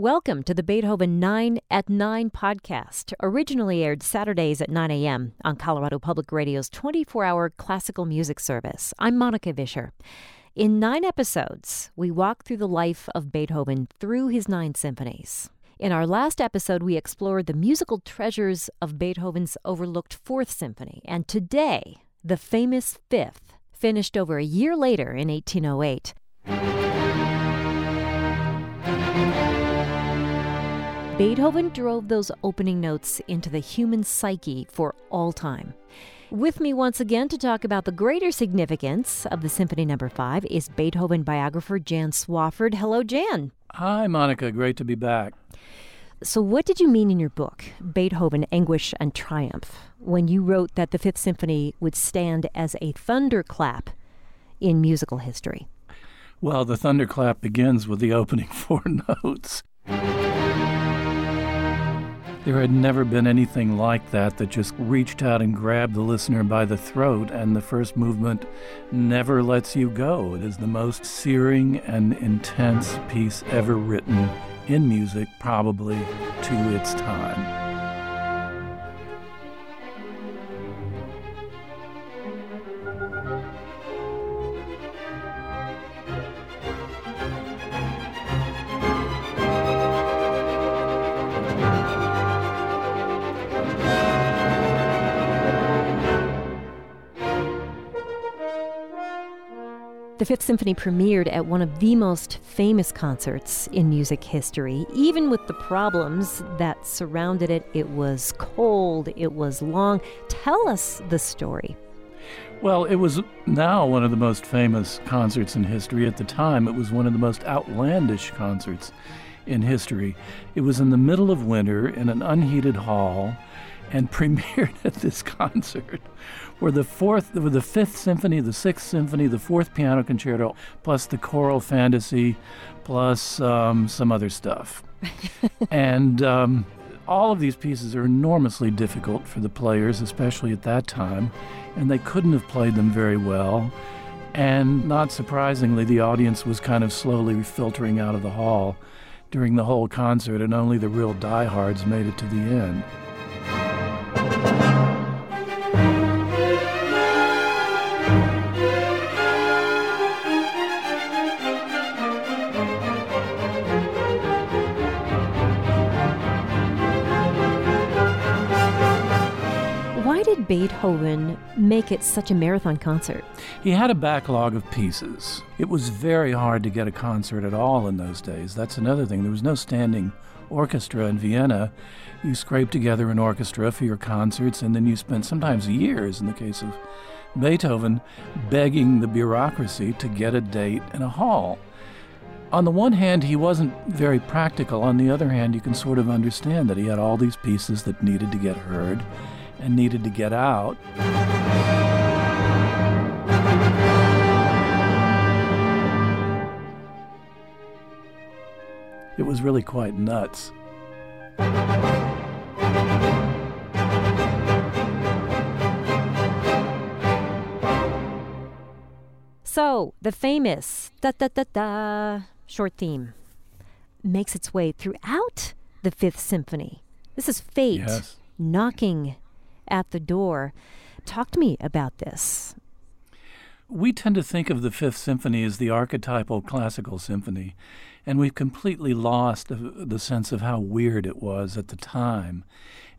Welcome to the Beethoven 9 at 9 podcast, originally aired Saturdays at 9 a.m. on Colorado Public Radio's 24 hour classical music service. I'm Monica Vischer. In nine episodes, we walk through the life of Beethoven through his nine symphonies. In our last episode, we explored the musical treasures of Beethoven's overlooked Fourth Symphony, and today, the famous Fifth, finished over a year later in 1808. Beethoven drove those opening notes into the human psyche for all time. With me once again to talk about the greater significance of the Symphony Number no. 5 is Beethoven biographer Jan Swafford. Hello, Jan. Hi, Monica. Great to be back. So, what did you mean in your book, Beethoven, Anguish and Triumph, when you wrote that the Fifth Symphony would stand as a thunderclap in musical history? Well, the thunderclap begins with the opening four notes. There had never been anything like that that just reached out and grabbed the listener by the throat, and the first movement never lets you go. It is the most searing and intense piece ever written in music, probably to its time. The Fifth Symphony premiered at one of the most famous concerts in music history. Even with the problems that surrounded it, it was cold, it was long. Tell us the story. Well, it was now one of the most famous concerts in history. At the time, it was one of the most outlandish concerts in history. It was in the middle of winter in an unheated hall and premiered at this concert were the fourth, were the fifth symphony, the sixth symphony, the fourth piano concerto, plus the choral fantasy, plus um, some other stuff. and um, all of these pieces are enormously difficult for the players, especially at that time, and they couldn't have played them very well. And not surprisingly, the audience was kind of slowly filtering out of the hall during the whole concert, and only the real diehards made it to the end. Beethoven make it such a marathon concert? He had a backlog of pieces. It was very hard to get a concert at all in those days. That's another thing. There was no standing orchestra in Vienna. You scraped together an orchestra for your concerts, and then you spent sometimes years, in the case of Beethoven, begging the bureaucracy to get a date in a hall. On the one hand, he wasn't very practical. On the other hand, you can sort of understand that he had all these pieces that needed to get heard and needed to get out. It was really quite nuts. So, the famous da da da da short theme makes its way throughout the Fifth Symphony. This is fate yes. knocking at the door. Talk to me about this. We tend to think of the Fifth Symphony as the archetypal classical symphony, and we've completely lost the sense of how weird it was at the time.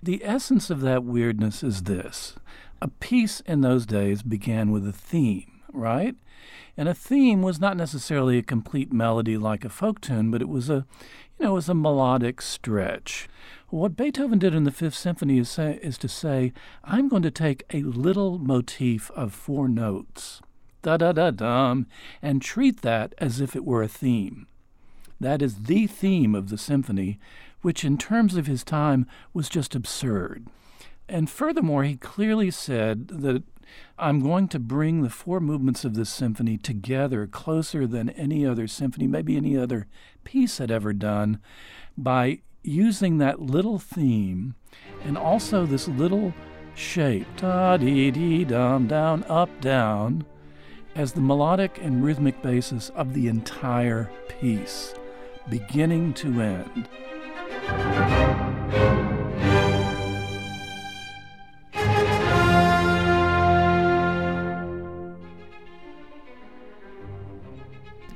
The essence of that weirdness is this a piece in those days began with a theme, right? And a theme was not necessarily a complete melody like a folk tune, but it was a, you know, it was a melodic stretch. What Beethoven did in the Fifth Symphony is, say, is to say, I'm going to take a little motif of four notes, da da da dum, and treat that as if it were a theme. That is the theme of the symphony, which in terms of his time was just absurd. And furthermore, he clearly said that I'm going to bring the four movements of this symphony together closer than any other symphony, maybe any other piece had ever done, by using that little theme and also this little shape, da dee dee dum, down, up, down, as the melodic and rhythmic basis of the entire piece. beginning to end.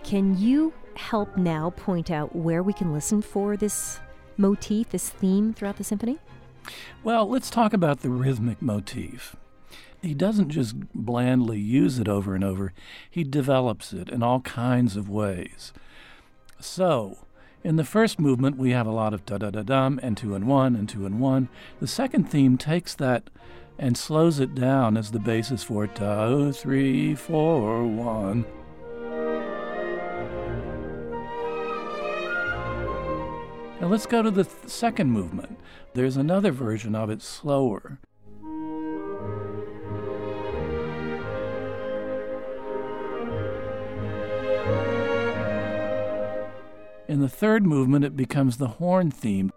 Can you help now point out where we can listen for this motif, this theme throughout the symphony? Well, let's talk about the rhythmic motif. He doesn't just blandly use it over and over, he develops it in all kinds of ways. So, in the first movement, we have a lot of da da da dum and two and one and two and one. The second theme takes that and slows it down as the basis for two, three, four, one. Now let's go to the th- second movement. There's another version of it slower. In the third movement, it becomes the horn theme.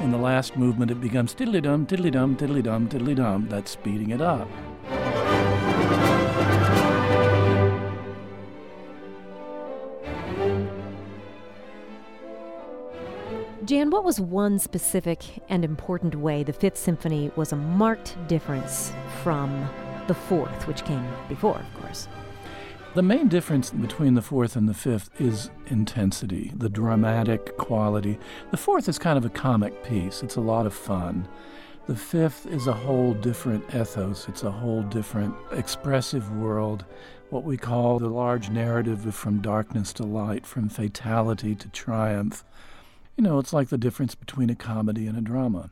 In the last movement, it becomes tiddly dum, tiddly dum, tiddly dum, tiddly dum. That's speeding it up. Jan, what was one specific and important way the Fifth Symphony was a marked difference from the Fourth, which came before, of course? The main difference between the fourth and the fifth is intensity, the dramatic quality. The fourth is kind of a comic piece, it's a lot of fun. The fifth is a whole different ethos, it's a whole different expressive world, what we call the large narrative from darkness to light, from fatality to triumph. You know, it's like the difference between a comedy and a drama.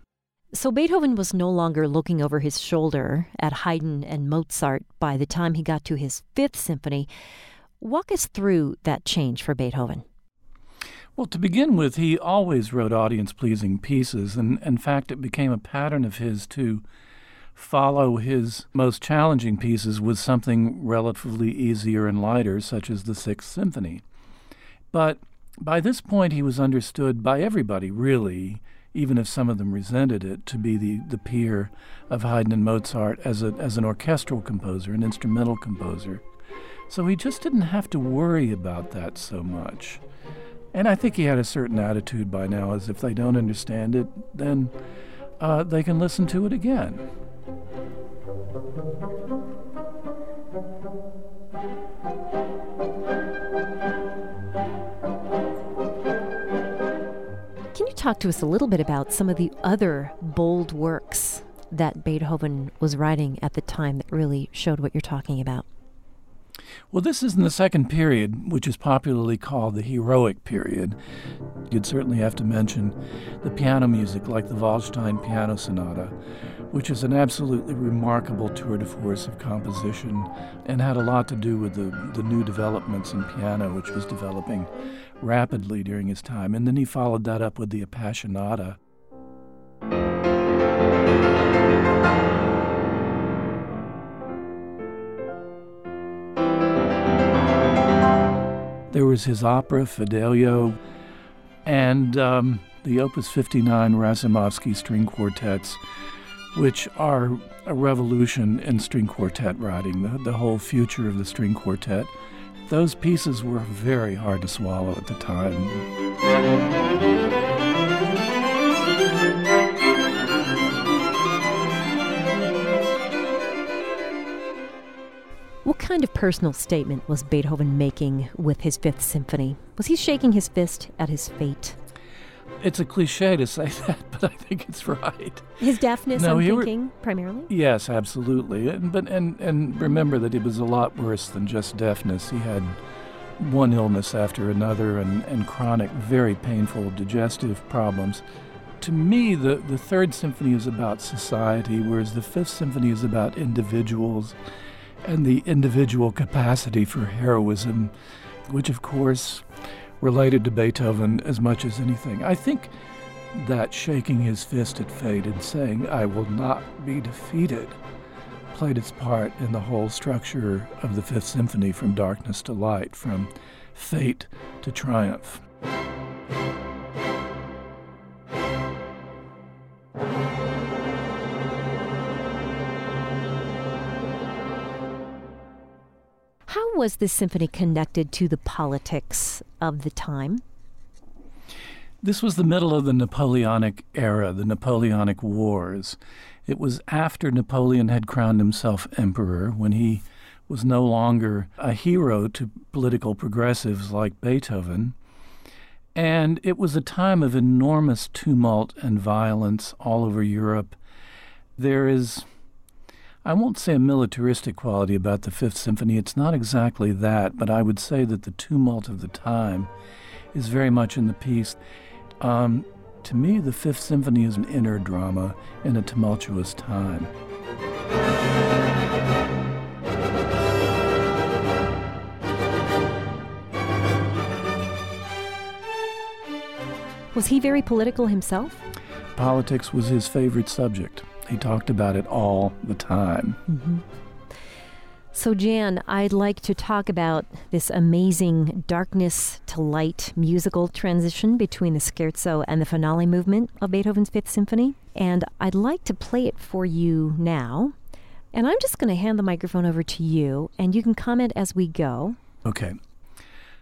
So Beethoven was no longer looking over his shoulder at Haydn and Mozart by the time he got to his Fifth Symphony. Walk us through that change for Beethoven. Well, to begin with, he always wrote audience pleasing pieces, and in fact, it became a pattern of his to follow his most challenging pieces with something relatively easier and lighter, such as the Sixth Symphony. But by this point, he was understood by everybody, really, even if some of them resented it, to be the, the peer of Haydn and Mozart as, a, as an orchestral composer, an instrumental composer. So he just didn't have to worry about that so much. And I think he had a certain attitude by now, as if they don't understand it, then uh, they can listen to it again. Talk to us a little bit about some of the other bold works that Beethoven was writing at the time that really showed what you're talking about? Well, this is in the second period, which is popularly called the heroic period. You'd certainly have to mention the piano music, like the Waldstein Piano Sonata, which is an absolutely remarkable tour de force of composition and had a lot to do with the, the new developments in piano, which was developing rapidly during his time. And then he followed that up with the Appassionata. There was his opera, Fidelio, and um, the Opus 59 Razumovsky string quartets, which are a revolution in string quartet writing, the, the whole future of the string quartet those pieces were very hard to swallow at the time. What kind of personal statement was Beethoven making with his Fifth Symphony? Was he shaking his fist at his fate? It's a cliche to say that, but I think it's right. His deafness, no, I'm thinking, were, primarily? Yes, absolutely. And, but and, and remember that it was a lot worse than just deafness. He had one illness after another and, and chronic, very painful digestive problems. To me, the, the Third Symphony is about society, whereas the Fifth Symphony is about individuals and the individual capacity for heroism, which, of course, related to Beethoven as much as anything. I think that shaking his fist at fate and saying, I will not be defeated, played its part in the whole structure of the Fifth Symphony from darkness to light, from fate to triumph. Was this symphony connected to the politics of the time? This was the middle of the Napoleonic era, the Napoleonic Wars. It was after Napoleon had crowned himself emperor, when he was no longer a hero to political progressives like Beethoven. And it was a time of enormous tumult and violence all over Europe. There is, I won't say a militaristic quality about the Fifth Symphony, it's not exactly that, but I would say that the tumult of the time is very much in the piece. Um, to me, the Fifth Symphony is an inner drama in a tumultuous time. Was he very political himself? Politics was his favorite subject. He talked about it all the time. Mm-hmm. So, Jan, I'd like to talk about this amazing darkness to light musical transition between the scherzo and the finale movement of Beethoven's Fifth Symphony. And I'd like to play it for you now. And I'm just going to hand the microphone over to you, and you can comment as we go. Okay.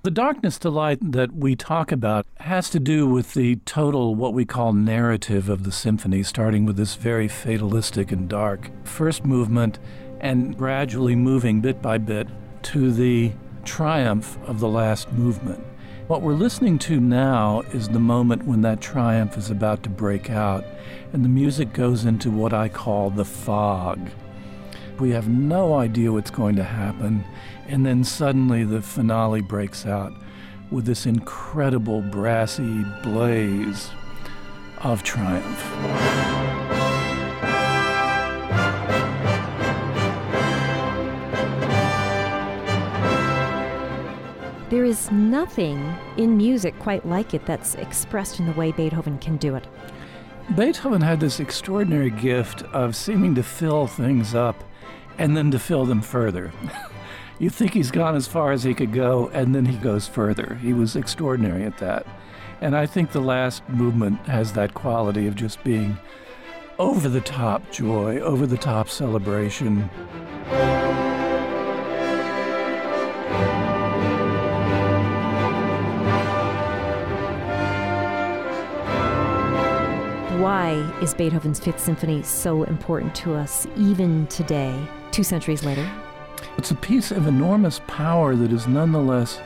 The darkness to light that we talk about has to do with the total, what we call narrative of the symphony, starting with this very fatalistic and dark first movement and gradually moving bit by bit to the triumph of the last movement. What we're listening to now is the moment when that triumph is about to break out, and the music goes into what I call the fog. We have no idea what's going to happen, and then suddenly the finale breaks out with this incredible brassy blaze of triumph. There is nothing in music quite like it that's expressed in the way Beethoven can do it. Beethoven had this extraordinary gift of seeming to fill things up and then to fill them further. you think he's gone as far as he could go, and then he goes further. He was extraordinary at that. And I think the last movement has that quality of just being over the top joy, over the top celebration. Why is Beethoven's Fifth Symphony so important to us even today, two centuries later? It's a piece of enormous power that is nonetheless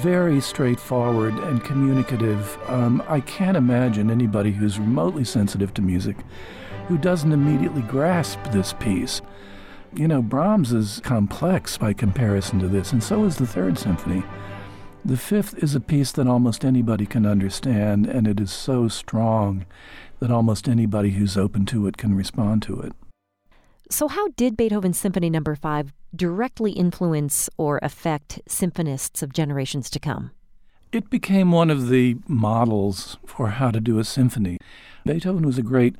very straightforward and communicative. Um, I can't imagine anybody who's remotely sensitive to music who doesn't immediately grasp this piece. You know, Brahms is complex by comparison to this, and so is the Third Symphony. The fifth is a piece that almost anybody can understand, and it is so strong that almost anybody who's open to it can respond to it. So, how did Beethoven's Symphony no. 5 directly influence or affect symphonists of generations to come? It became one of the models for how to do a symphony. Beethoven was a great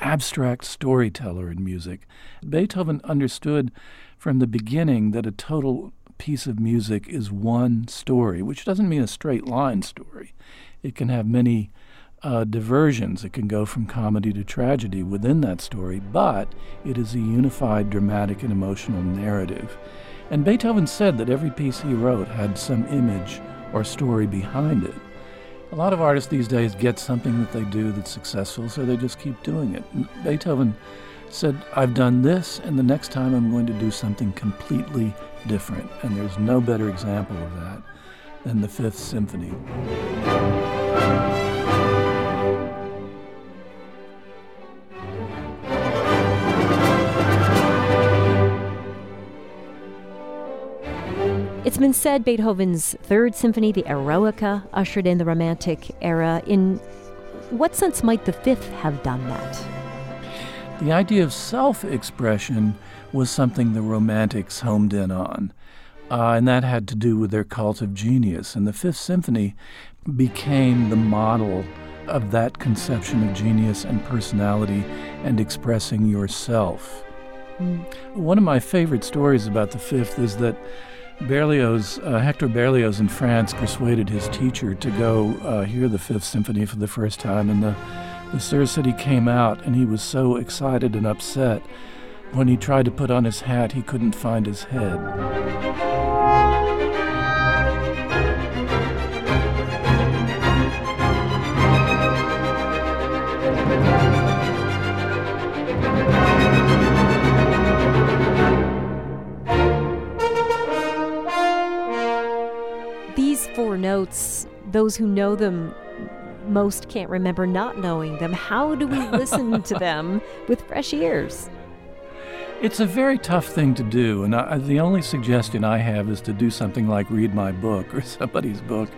abstract storyteller in music. Beethoven understood from the beginning that a total piece of music is one story, which doesn't mean a straight line story. It can have many uh, diversions. It can go from comedy to tragedy within that story, but it is a unified dramatic and emotional narrative. And Beethoven said that every piece he wrote had some image or story behind it. A lot of artists these days get something that they do that's successful, so they just keep doing it. Beethoven said, I've done this, and the next time I'm going to do something completely different. And there's no better example of that than the Fifth Symphony. It's been said Beethoven's Third Symphony, the Eroica, ushered in the Romantic era. In what sense might the Fifth have done that? The idea of self expression was something the Romantics homed in on. Uh, and that had to do with their cult of genius. And the Fifth Symphony became the model of that conception of genius and personality and expressing yourself. Mm. One of my favorite stories about the Fifth is that Berlioz, uh, Hector Berlioz in France, persuaded his teacher to go uh, hear the Fifth Symphony for the first time, and the, Le Sueur said he came out and he was so excited and upset. When he tried to put on his hat, he couldn't find his head. Those who know them most can't remember not knowing them. How do we listen to them with fresh ears? It's a very tough thing to do, and I, the only suggestion I have is to do something like read my book or somebody's book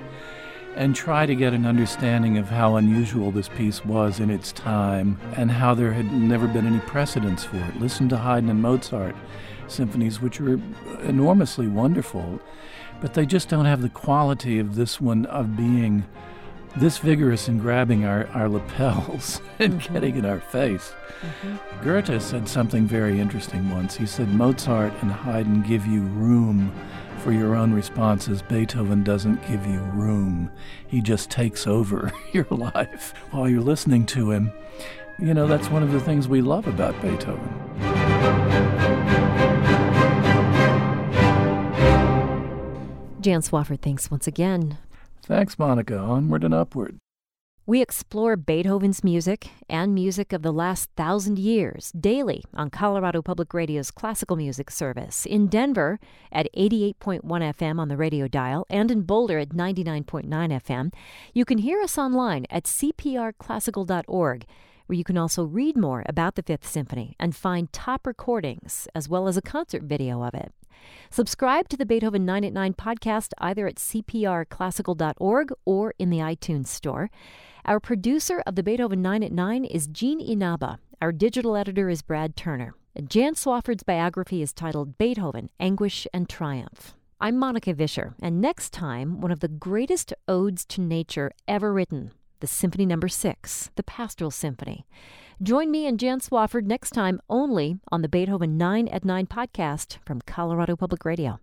and try to get an understanding of how unusual this piece was in its time and how there had never been any precedents for it. Listen to Haydn and Mozart symphonies, which were enormously wonderful, but they just don't have the quality of this one of being this vigorous in grabbing our, our lapels and mm-hmm. getting in our face. Mm-hmm. Goethe said something very interesting once. He said, Mozart and Haydn give you room for your own responses. Beethoven doesn't give you room, he just takes over your life while you're listening to him. You know, that's one of the things we love about Beethoven. Jan Swafford, thanks once again. Thanks, Monica. Onward and upward. We explore Beethoven's music and music of the last thousand years daily on Colorado Public Radio's classical music service in Denver at 88.1 FM on the radio dial and in Boulder at 99.9 FM. You can hear us online at cprclassical.org, where you can also read more about the Fifth Symphony and find top recordings as well as a concert video of it. Subscribe to the Beethoven 9 at 9 podcast either at cprclassical.org or in the iTunes Store. Our producer of the Beethoven 9 at 9 is Jean Inaba. Our digital editor is Brad Turner. Jan Swafford's biography is titled Beethoven Anguish and Triumph. I'm Monica Vischer, and next time, one of the greatest odes to nature ever written, the Symphony Number no. 6, the Pastoral Symphony. Join me and Jan Swafford next time only on the Beethoven 9 at 9 podcast from Colorado Public Radio.